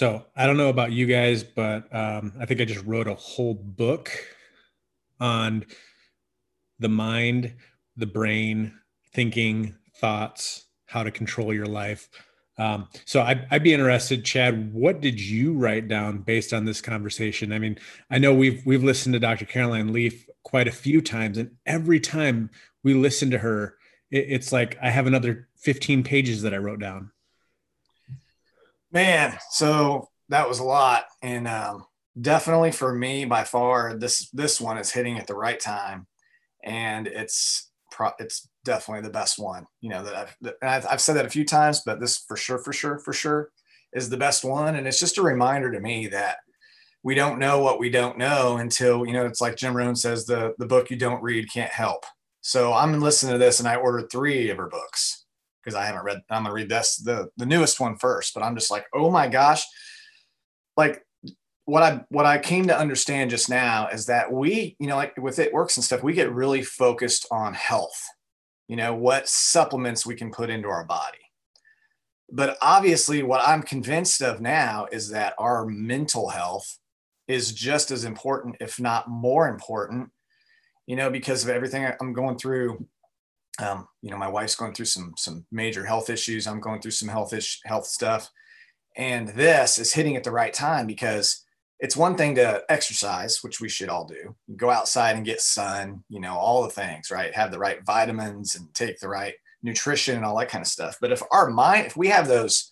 So I don't know about you guys, but um, I think I just wrote a whole book on the mind, the brain, thinking, thoughts, how to control your life. Um, so I'd, I'd, be interested, Chad. What did you write down based on this conversation? I mean, I know we've we've listened to Dr. Caroline Leaf quite a few times, and every time we listen to her, it, it's like I have another 15 pages that I wrote down. Man, so that was a lot, and um, definitely for me, by far, this this one is hitting at the right time, and it's pro- it's definitely the best one. You know that I've, that I've, I've said that a few times, but this for sure, for sure, for sure is the best one. And it's just a reminder to me that we don't know what we don't know until you know. It's like Jim Rohn says, the the book you don't read can't help. So I'm listening to this, and I ordered three of her books because I haven't read. I'm gonna read this the the newest one first. But I'm just like, oh my gosh, like what I what I came to understand just now is that we, you know, like with it works and stuff, we get really focused on health you know, what supplements we can put into our body. But obviously, what I'm convinced of now is that our mental health is just as important, if not more important, you know, because of everything I'm going through. Um, you know, my wife's going through some some major health issues. I'm going through some health ish, health stuff, and this is hitting at the right time because it's one thing to exercise, which we should all do. Go outside and get sun, you know, all the things, right? Have the right vitamins and take the right nutrition and all that kind of stuff. But if our mind, if we have those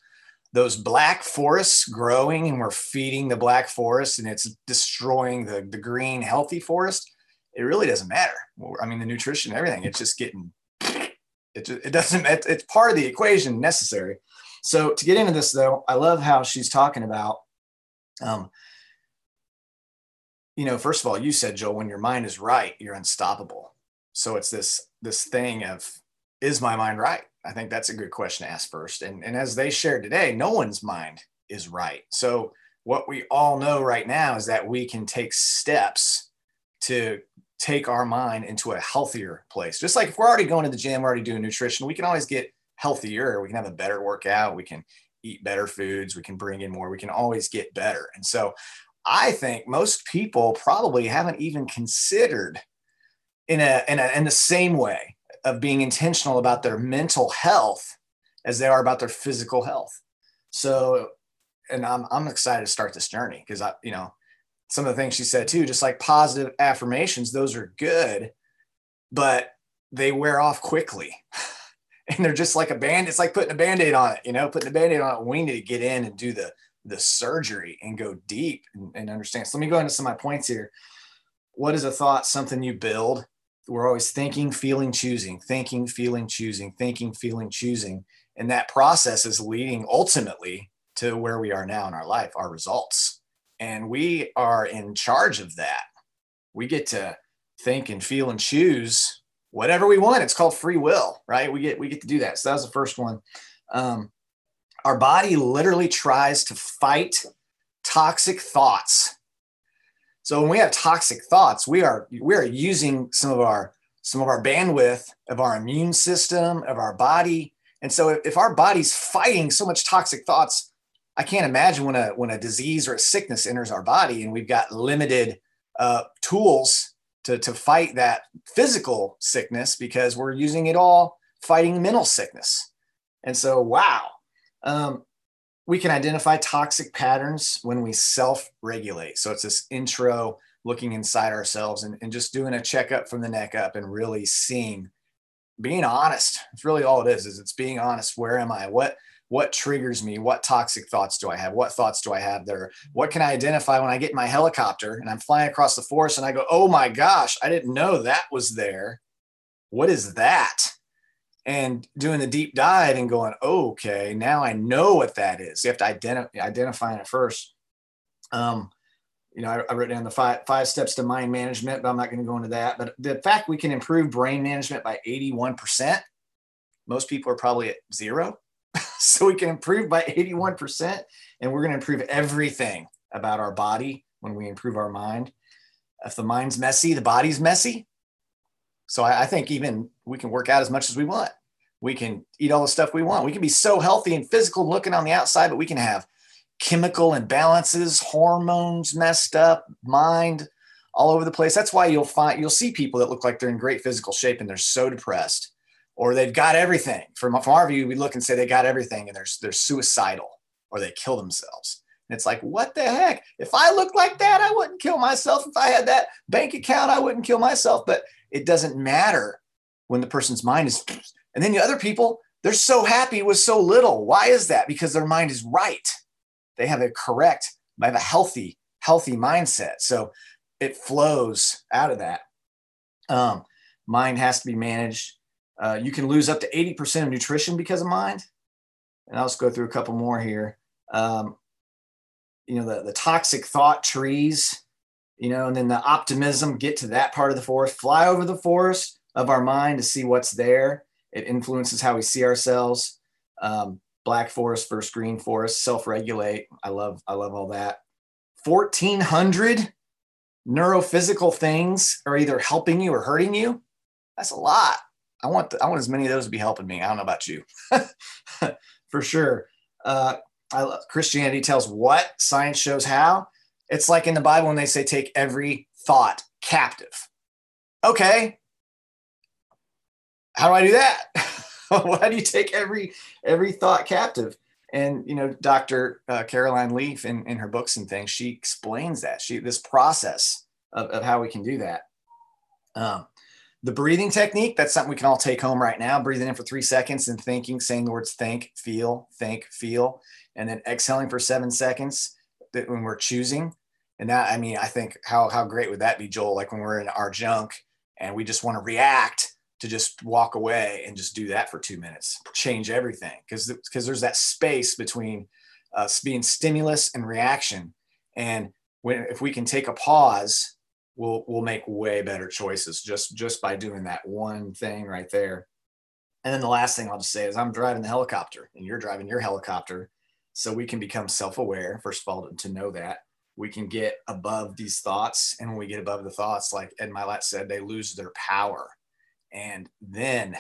those black forests growing and we're feeding the black forest and it's destroying the, the green healthy forest, it really doesn't matter. I mean, the nutrition, everything, it's just getting, it, it doesn't, it's part of the equation necessary. So to get into this though, I love how she's talking about um, you know, first of all, you said, Joel, when your mind is right, you're unstoppable. So it's this this thing of is my mind right? I think that's a good question to ask first. And and as they shared today, no one's mind is right. So what we all know right now is that we can take steps to take our mind into a healthier place. Just like if we're already going to the gym, we're already doing nutrition, we can always get healthier. We can have a better workout. We can eat better foods. We can bring in more. We can always get better. And so I think most people probably haven't even considered in a, in a in the same way of being intentional about their mental health as they are about their physical health. So, and I'm I'm excited to start this journey because I, you know, some of the things she said too, just like positive affirmations, those are good, but they wear off quickly. and they're just like a band. It's like putting a band-aid on it, you know, putting a band-aid on it. We need to get in and do the the surgery and go deep and, and understand. So let me go into some of my points here. What is a thought? Something you build. We're always thinking, feeling, choosing, thinking, feeling, choosing, thinking, feeling, choosing. And that process is leading ultimately to where we are now in our life, our results. And we are in charge of that. We get to think and feel and choose whatever we want. It's called free will, right? We get we get to do that. So that was the first one. Um, our body literally tries to fight toxic thoughts. So when we have toxic thoughts, we are we are using some of our some of our bandwidth of our immune system, of our body. And so if our body's fighting so much toxic thoughts, I can't imagine when a when a disease or a sickness enters our body and we've got limited uh, tools to, to fight that physical sickness because we're using it all fighting mental sickness. And so, wow, um, we can identify toxic patterns when we self regulate. So it's this intro looking inside ourselves and, and just doing a checkup from the neck up and really seeing, being honest. It's really all it is, is it's being honest. Where am I? What, what triggers me? What toxic thoughts do I have? What thoughts do I have there? What can I identify when I get my helicopter and I'm flying across the forest and I go, oh my gosh, I didn't know that was there. What is that? and doing the deep dive and going, oh, okay, now I know what that is. You have to identify identifying it first. Um, you know, I, I, wrote down the five five steps to mind management, but I'm not going to go into that. But the fact we can improve brain management by 81%, most people are probably at zero. so we can improve by 81%, and we're going to improve everything about our body when we improve our mind. If the mind's messy, the body's messy. So I, I think even we can work out as much as we want we can eat all the stuff we want. We can be so healthy and physical looking on the outside, but we can have chemical imbalances, hormones messed up, mind all over the place. That's why you'll find you'll see people that look like they're in great physical shape and they're so depressed, or they've got everything. From, from our view, we look and say they got everything and they're they're suicidal or they kill themselves. And it's like, what the heck? If I looked like that, I wouldn't kill myself. If I had that bank account, I wouldn't kill myself. But it doesn't matter when the person's mind is. And then the other people, they're so happy with so little. Why is that? Because their mind is right. They have a correct, they have a healthy, healthy mindset. So it flows out of that. Um, mind has to be managed. Uh, you can lose up to 80% of nutrition because of mind. And I'll just go through a couple more here. Um, you know, the, the toxic thought trees, you know, and then the optimism, get to that part of the forest, fly over the forest of our mind to see what's there. It influences how we see ourselves. Um, black forest versus green forest, self-regulate. I love, I love all that. 1400 neurophysical things are either helping you or hurting you. That's a lot. I want, the, I want as many of those to be helping me. I don't know about you for sure. Uh, I love, Christianity tells what, science shows how. It's like in the Bible when they say take every thought captive. Okay. How do I do that? Why do you take every every thought captive? And you know, Dr. Uh, Caroline Leaf in, in her books and things, she explains that she this process of, of how we can do that. Um, the breathing technique, that's something we can all take home right now. Breathing in for three seconds and thinking, saying the words think, feel, think, feel, and then exhaling for seven seconds that when we're choosing. And that, I mean, I think how, how great would that be, Joel? Like when we're in our junk and we just want to react to just walk away and just do that for two minutes, change everything. Because because there's that space between us being stimulus and reaction. And when if we can take a pause we'll we'll make way better choices just just by doing that one thing right there. And then the last thing I'll just say is I'm driving the helicopter and you're driving your helicopter. So we can become self-aware, first of all, to know that we can get above these thoughts. And when we get above the thoughts, like Ed Mylett said, they lose their power. And then,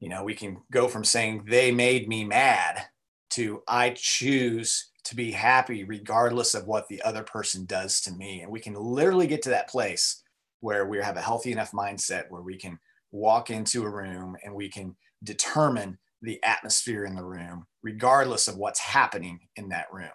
you know, we can go from saying they made me mad to I choose to be happy regardless of what the other person does to me. And we can literally get to that place where we have a healthy enough mindset where we can walk into a room and we can determine the atmosphere in the room, regardless of what's happening in that room.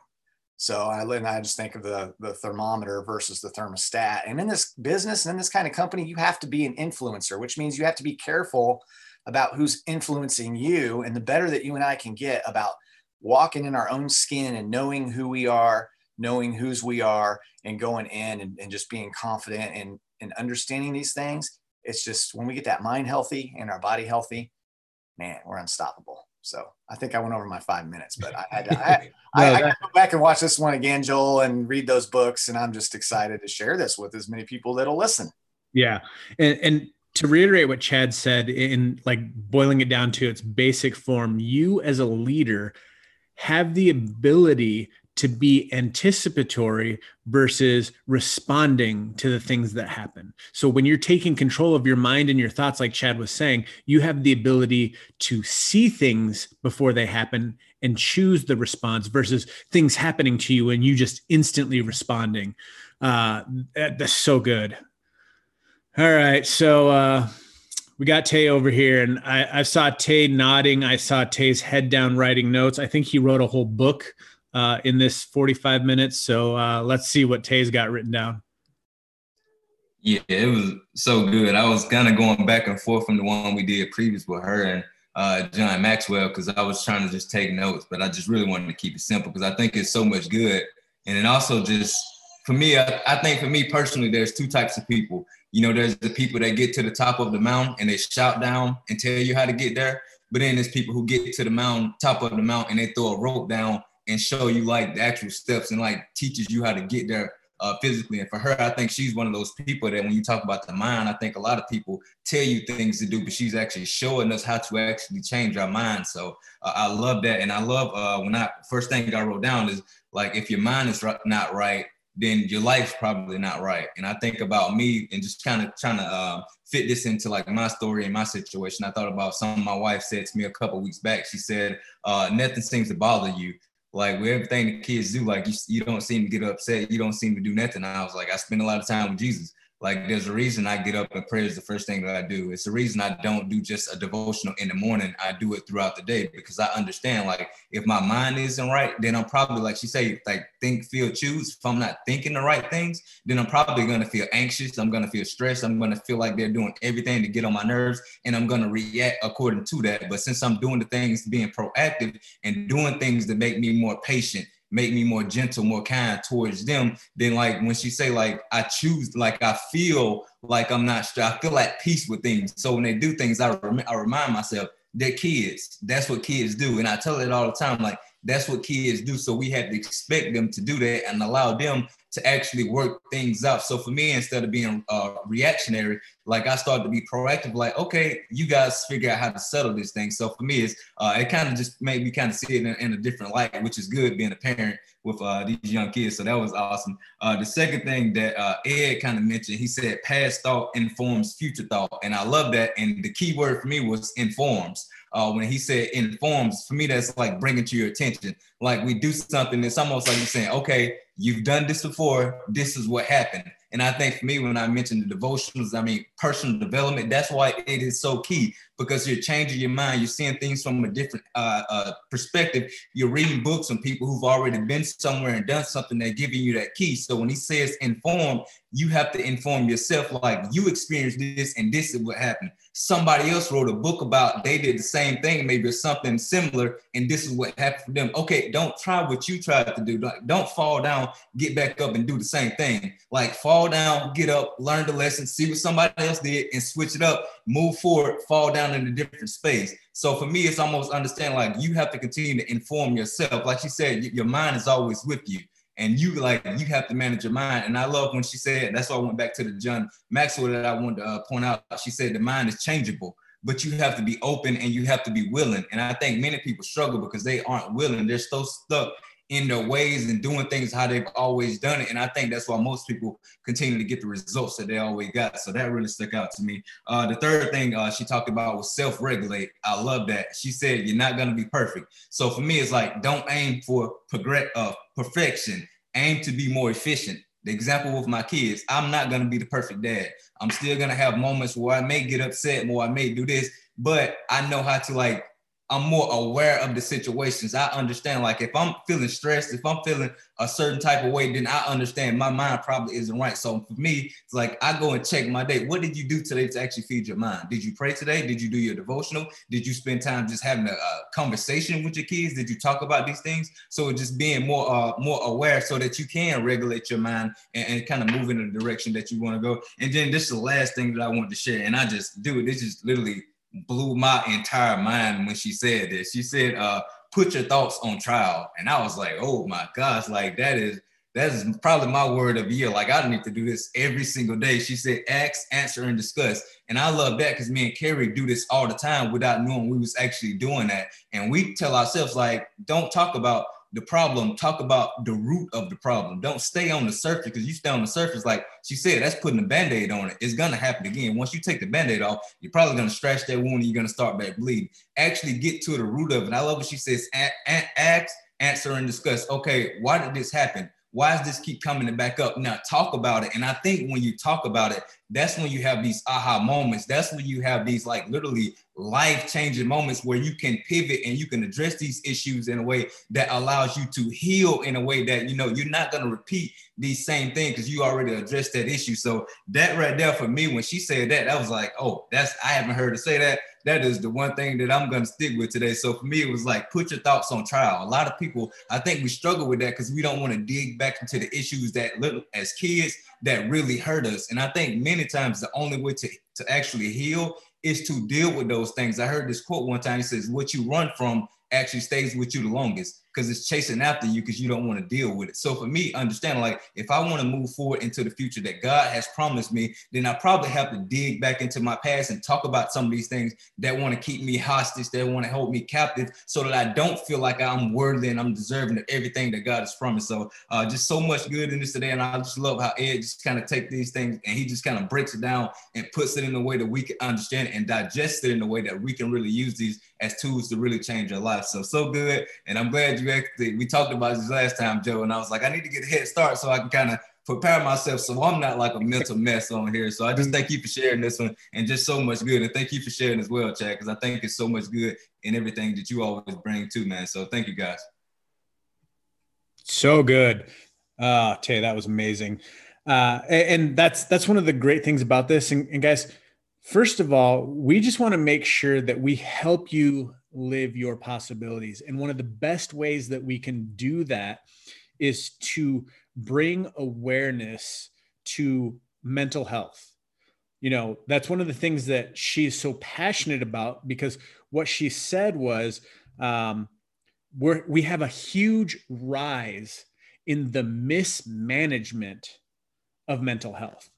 So I, and I just think of the, the thermometer versus the thermostat. And in this business and in this kind of company, you have to be an influencer, which means you have to be careful about who's influencing you. And the better that you and I can get about walking in our own skin and knowing who we are, knowing whose we are, and going in and, and just being confident and, and understanding these things. It's just when we get that mind healthy and our body healthy, man, we're unstoppable. So I think I went over my five minutes, but I had to, I, I, I, I go back and watch this one again, Joel, and read those books. And I'm just excited to share this with as many people that'll listen. Yeah. And, and to reiterate what Chad said in like boiling it down to its basic form, you as a leader have the ability to be anticipatory versus responding to the things that happen. So when you're taking control of your mind and your thoughts, like Chad was saying, you have the ability to see things before they happen and choose the response versus things happening to you and you just instantly responding. Uh, that, that's so good. All right. So, uh, we got Tay over here, and I, I, saw Tay nodding. I saw Tay's head down writing notes. I think he wrote a whole book uh, in this 45 minutes. So uh, let's see what Tay's got written down. Yeah, it was so good. I was kind of going back and forth from the one we did previous with her and uh, John Maxwell because I was trying to just take notes, but I just really wanted to keep it simple because I think it's so much good. And it also just, for me, I, I think for me personally, there's two types of people you know, there's the people that get to the top of the mountain and they shout down and tell you how to get there. But then there's people who get to the mountain, top of the mountain, and they throw a rope down and show you like the actual steps and like teaches you how to get there uh, physically. And for her, I think she's one of those people that when you talk about the mind, I think a lot of people tell you things to do, but she's actually showing us how to actually change our mind. So uh, I love that. And I love uh, when I first thing I wrote down is like, if your mind is not right, then your life's probably not right. And I think about me and just kind of trying to uh, fit this into like my story and my situation. I thought about something my wife said to me a couple weeks back. She said, uh, "Nothing seems to bother you like with everything the kids do, like you, you don't seem to get upset. You don't seem to do nothing. I was like, I spend a lot of time with Jesus. Like there's a reason I get up and pray is the first thing that I do. It's the reason I don't do just a devotional in the morning. I do it throughout the day because I understand like if my mind isn't right, then I'm probably like she say, like think, feel, choose. If I'm not thinking the right things, then I'm probably gonna feel anxious. I'm gonna feel stressed. I'm gonna feel like they're doing everything to get on my nerves, and I'm gonna react according to that. But since I'm doing the things being proactive and doing things that make me more patient make me more gentle, more kind towards them. than like when she say like I choose, like I feel like I'm not, I feel at peace with things. So when they do things, I, rem- I remind myself they're kids. That's what kids do. And I tell it all the time, like that's what kids do. So we have to expect them to do that and allow them to actually work things out. So for me, instead of being uh, reactionary, like I started to be proactive, like, okay, you guys figure out how to settle this thing. So for me, it's uh, it kind of just made me kind of see it in, in, a different light, which is good being a parent with uh, these young kids. So that was awesome. Uh, the second thing that uh, Ed kind of mentioned, he said past thought informs future thought. And I love that. And the key word for me was informs uh, when he said informs, for me, that's like bringing to your attention. Like we do something, it's almost like you're saying, okay, you've done this before, this is what happened. And I think for me, when I mentioned the devotionals, I mean, personal development, that's why it is so key because you're changing your mind. You're seeing things from a different uh, uh, perspective. You're reading books from people who've already been somewhere and done something. They're giving you that key. So when he says inform, you have to inform yourself like you experienced this and this is what happened. Somebody else wrote a book about they did the same thing, maybe something similar, and this is what happened for them. Okay, don't try what you tried to do. Like, don't fall down, get back up and do the same thing. Like fall down, get up, learn the lesson, see what somebody else did, and switch it up, move forward, fall down in a different space. So for me, it's almost understanding like you have to continue to inform yourself. Like she said, your mind is always with you and you like you have to manage your mind. And I love when she said that's why I went back to the John Maxwell that I wanted to uh, point out. She said the mind is changeable, but you have to be open and you have to be willing. And I think many people struggle because they aren't willing. They're so stuck in their ways and doing things how they've always done it. And I think that's why most people continue to get the results that they always got. So that really stuck out to me. Uh, the third thing uh, she talked about was self-regulate. I love that. She said you're not gonna be perfect. So for me, it's like don't aim for uh, perfection. Aim to be more efficient. The example with my kids, I'm not gonna be the perfect dad. I'm still gonna have moments where I may get upset, more I may do this, but I know how to like I'm more aware of the situations. I understand, like, if I'm feeling stressed, if I'm feeling a certain type of way, then I understand my mind probably isn't right. So for me, it's like I go and check my day. What did you do today to actually feed your mind? Did you pray today? Did you do your devotional? Did you spend time just having a, a conversation with your kids? Did you talk about these things? So just being more uh, more aware so that you can regulate your mind and, and kind of move in the direction that you want to go. And then this is the last thing that I want to share. And I just do it. This is literally blew my entire mind when she said this. She said, uh, put your thoughts on trial. And I was like, oh my gosh, like that is that is probably my word of year. Like I need to do this every single day. She said, ask, answer, and discuss. And I love that because me and Carrie do this all the time without knowing we was actually doing that. And we tell ourselves, like, don't talk about the problem, talk about the root of the problem. Don't stay on the surface because you stay on the surface, like she said, that's putting a band-aid on it. It's gonna happen again. Once you take the band-aid off, you're probably gonna stretch that wound and you're gonna start back bleeding. Actually get to the root of it. I love what she says, ask, answer, and discuss. Okay, why did this happen? Why does this keep coming back up? Now talk about it. And I think when you talk about it, that's when you have these aha moments. That's when you have these like literally life-changing moments where you can pivot and you can address these issues in a way that allows you to heal in a way that you know you're not going to repeat these same things because you already addressed that issue. So that right there for me, when she said that, that was like, oh, that's I haven't heard her say that that is the one thing that I'm going to stick with today. So for me, it was like put your thoughts on trial. A lot of people, I think we struggle with that because we don't want to dig back into the issues that little as kids that really hurt us. And I think many times the only way to, to actually heal is to deal with those things. I heard this quote one time. He says, What you run from actually stays with you the longest because it's chasing after you because you don't want to deal with it. So for me, understand like if I want to move forward into the future that God has promised me, then I probably have to dig back into my past and talk about some of these things that want to keep me hostage, that want to hold me captive, so that I don't feel like I'm worthy and I'm deserving of everything that God has promised. So uh, just so much good in this today, and I just love how Ed just kind of take these things and he just kind of breaks it down and puts it in a way that we can understand it and digest it in a way that we can really use these as tools to really change our life. So so good, and I'm glad you actually, we talked about this last time, Joe, and I was like, I need to get a head start so I can kind of prepare myself so I'm not like a mental mess on here. So I just thank you for sharing this one and just so much good. And thank you for sharing as well, Chad, because I think it's so much good in everything that you always bring too, man. So thank you guys. So good. Uh, Tay, that was amazing. Uh, and that's that's one of the great things about this. And, and guys, first of all, we just want to make sure that we help you live your possibilities. And one of the best ways that we can do that is to bring awareness to mental health. You know, that's one of the things that she's so passionate about because what she said was um, we're, we have a huge rise in the mismanagement of mental health.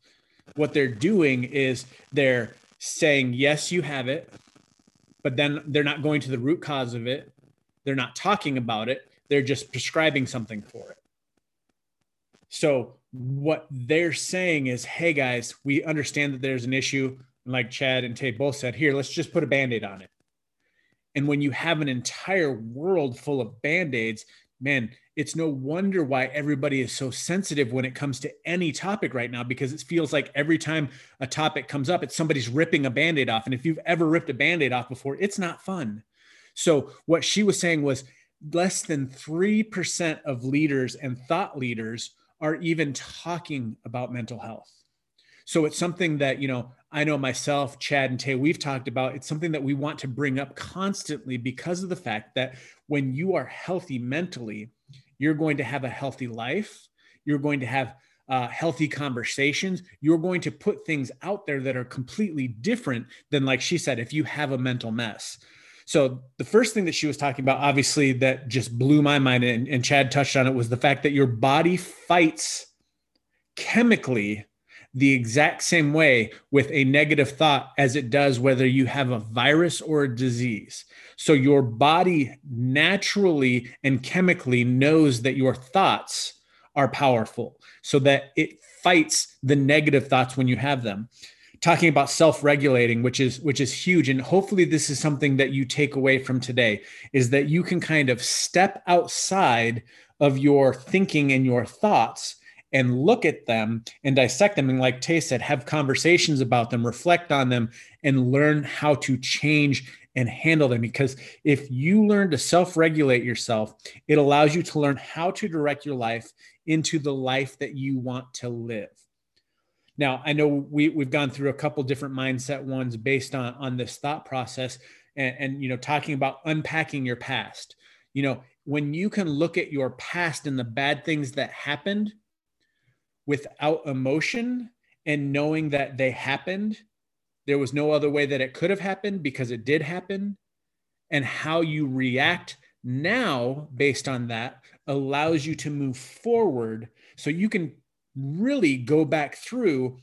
What they're doing is they're saying, yes, you have it, but then they're not going to the root cause of it. They're not talking about it. They're just prescribing something for it. So, what they're saying is, hey guys, we understand that there's an issue. And Like Chad and Tate both said, here, let's just put a band aid on it. And when you have an entire world full of band aids, man, it's no wonder why everybody is so sensitive when it comes to any topic right now because it feels like every time a topic comes up, it's somebody's ripping a band aid off. And if you've ever ripped a band aid off before, it's not fun. So, what she was saying was less than 3% of leaders and thought leaders are even talking about mental health. So, it's something that, you know, I know myself, Chad, and Tay, we've talked about. It's something that we want to bring up constantly because of the fact that when you are healthy mentally, you're going to have a healthy life. You're going to have uh, healthy conversations. You're going to put things out there that are completely different than, like she said, if you have a mental mess. So the first thing that she was talking about, obviously, that just blew my mind, and, and Chad touched on it, was the fact that your body fights chemically the exact same way with a negative thought as it does whether you have a virus or a disease. So your body naturally and chemically knows that your thoughts are powerful so that it fights the negative thoughts when you have them talking about self-regulating which is which is huge and hopefully this is something that you take away from today is that you can kind of step outside of your thinking and your thoughts and look at them and dissect them. And like Tay said, have conversations about them, reflect on them, and learn how to change and handle them. Because if you learn to self regulate yourself, it allows you to learn how to direct your life into the life that you want to live. Now, I know we, we've gone through a couple different mindset ones based on, on this thought process and, and, you know, talking about unpacking your past. You know, when you can look at your past and the bad things that happened without emotion and knowing that they happened. There was no other way that it could have happened because it did happen. And how you react now based on that allows you to move forward so you can really go back through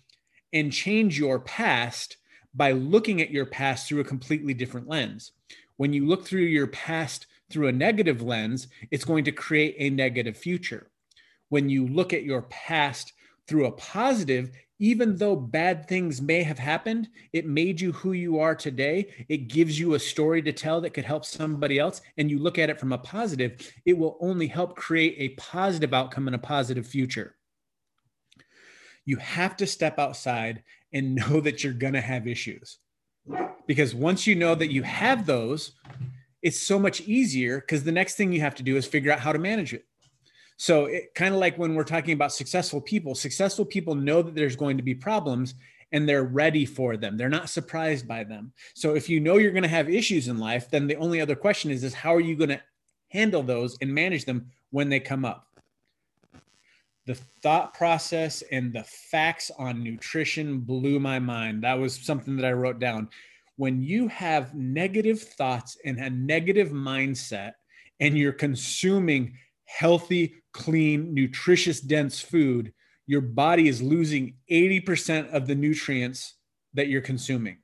and change your past by looking at your past through a completely different lens. When you look through your past through a negative lens, it's going to create a negative future when you look at your past through a positive, even though bad things may have happened, it made you who you are today. It gives you a story to tell that could help somebody else. And you look at it from a positive, it will only help create a positive outcome and a positive future. You have to step outside and know that you're going to have issues. Because once you know that you have those, it's so much easier because the next thing you have to do is figure out how to manage it. So it kind of like when we're talking about successful people, successful people know that there's going to be problems and they're ready for them. They're not surprised by them. So if you know you're going to have issues in life, then the only other question is is how are you going to handle those and manage them when they come up? The thought process and the facts on nutrition blew my mind. That was something that I wrote down. When you have negative thoughts and a negative mindset and you're consuming healthy, clean, nutritious, dense food, your body is losing 80% of the nutrients that you're consuming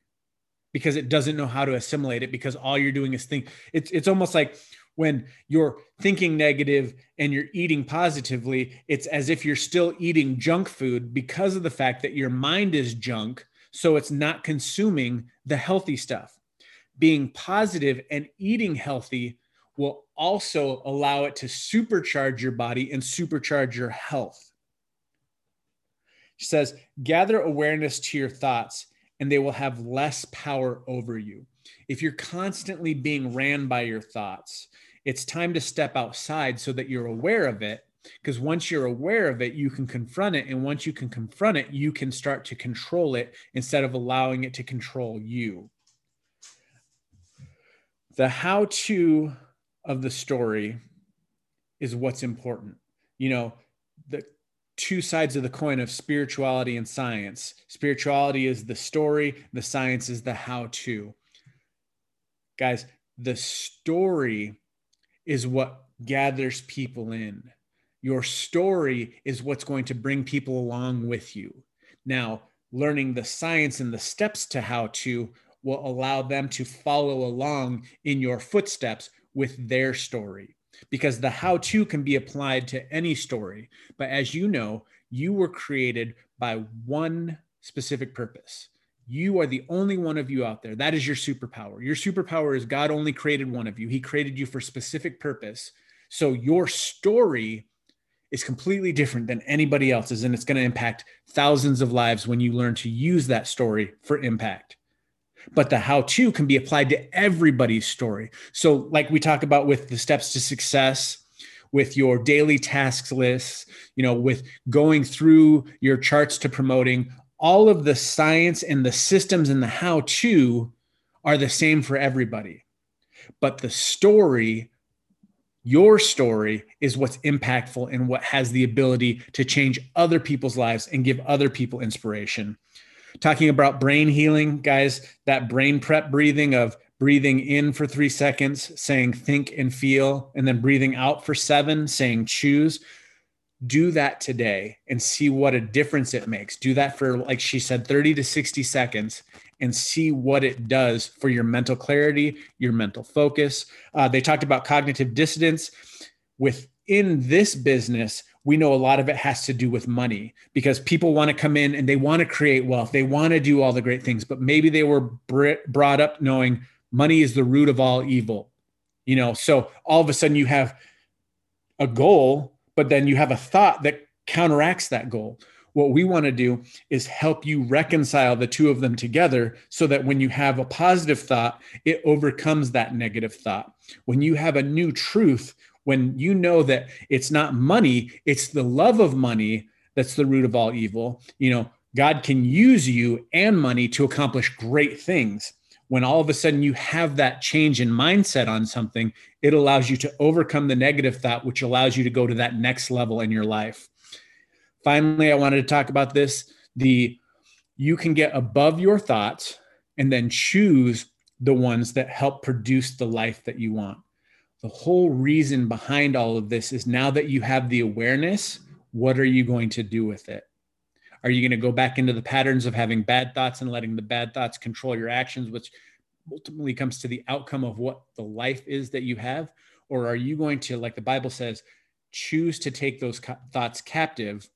because it doesn't know how to assimilate it because all you're doing is think it's it's almost like when you're thinking negative and you're eating positively it's as if you're still eating junk food because of the fact that your mind is junk so it's not consuming the healthy stuff. Being positive and eating healthy will also allow it to supercharge your body and supercharge your health. She says, gather awareness to your thoughts and they will have less power over you. If you're constantly being ran by your thoughts, it's time to step outside so that you're aware of it. Because once you're aware of it, you can confront it. And once you can confront it, you can start to control it instead of allowing it to control you. The how to of the story is what's important. You know, the two sides of the coin of spirituality and science. Spirituality is the story, the science is the how to. Guys, the story is what gathers people in. Your story is what's going to bring people along with you. Now, learning the science and the steps to how to will allow them to follow along in your footsteps with their story because the how to can be applied to any story. But as you know, you were created by one specific purpose. You are the only one of you out there. That is your superpower. Your superpower is God only created one of you. He created you for specific purpose. So your story is completely different than anybody else's and it's going to impact thousands of lives when you learn to use that story for impact but the how to can be applied to everybody's story. So, like we talk about with the steps to success, with your daily tasks lists, you know, with going through your charts to promoting, all of the science and the systems and the how to are the same for everybody. But the story, your story, is what's impactful and what has the ability to change other people's lives and give other people inspiration talking about brain healing, guys, that brain prep breathing of breathing in for three seconds, saying think and feel, and then breathing out for seven, saying choose. Do that today and see what a difference it makes. Do that for, like she said, 30 to 60 seconds and see what it does for your mental clarity, your mental focus. Uh, they talked about cognitive dissonance. Within this business, we know a lot of it has to do with money because people want to come in and they want to create wealth. They want to do all the great things, but maybe they were brought up knowing money is the root of all evil. You know, so all of a sudden you have a goal, but then you have a thought that counteracts that goal. What we want to do is help you reconcile the two of them together so that when you have a positive thought, it overcomes that negative thought. When you have a new truth, when you know that it's not money, it's the love of money that's the root of all evil. You know, God can use you and money to accomplish great things. When all of a sudden you have that change in mindset on something, it allows you to overcome the negative thought, which allows you to go to that next level in your life. Finally, I wanted to talk about this the you can get above your thoughts and then choose the ones that help produce the life that you want the whole reason behind all of this is now that you have the awareness, what are you going to do with it? Are you going to go back into the patterns of having bad thoughts and letting the bad thoughts control your actions, which ultimately comes to the outcome of what the life is that you have? Or are you going to, like the Bible says, choose to take those thoughts captive,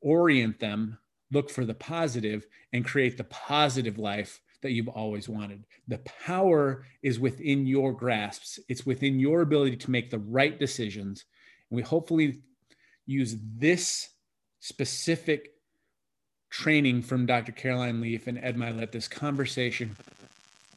orient them, look for the positive, and create the positive life that you've always wanted. The power is within your grasps, it's within your ability to make the right decisions. And we hopefully use this specific training from Dr. Caroline Leaf and Ed Mylett, this conversation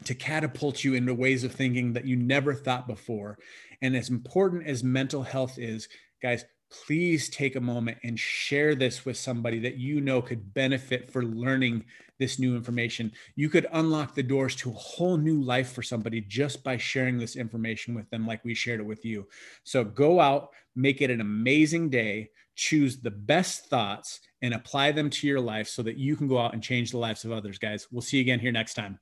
to catapult you into ways of thinking that you never thought before. And as important as mental health is, guys, please take a moment and share this with somebody that you know could benefit for learning this new information. You could unlock the doors to a whole new life for somebody just by sharing this information with them, like we shared it with you. So go out, make it an amazing day, choose the best thoughts, and apply them to your life so that you can go out and change the lives of others, guys. We'll see you again here next time.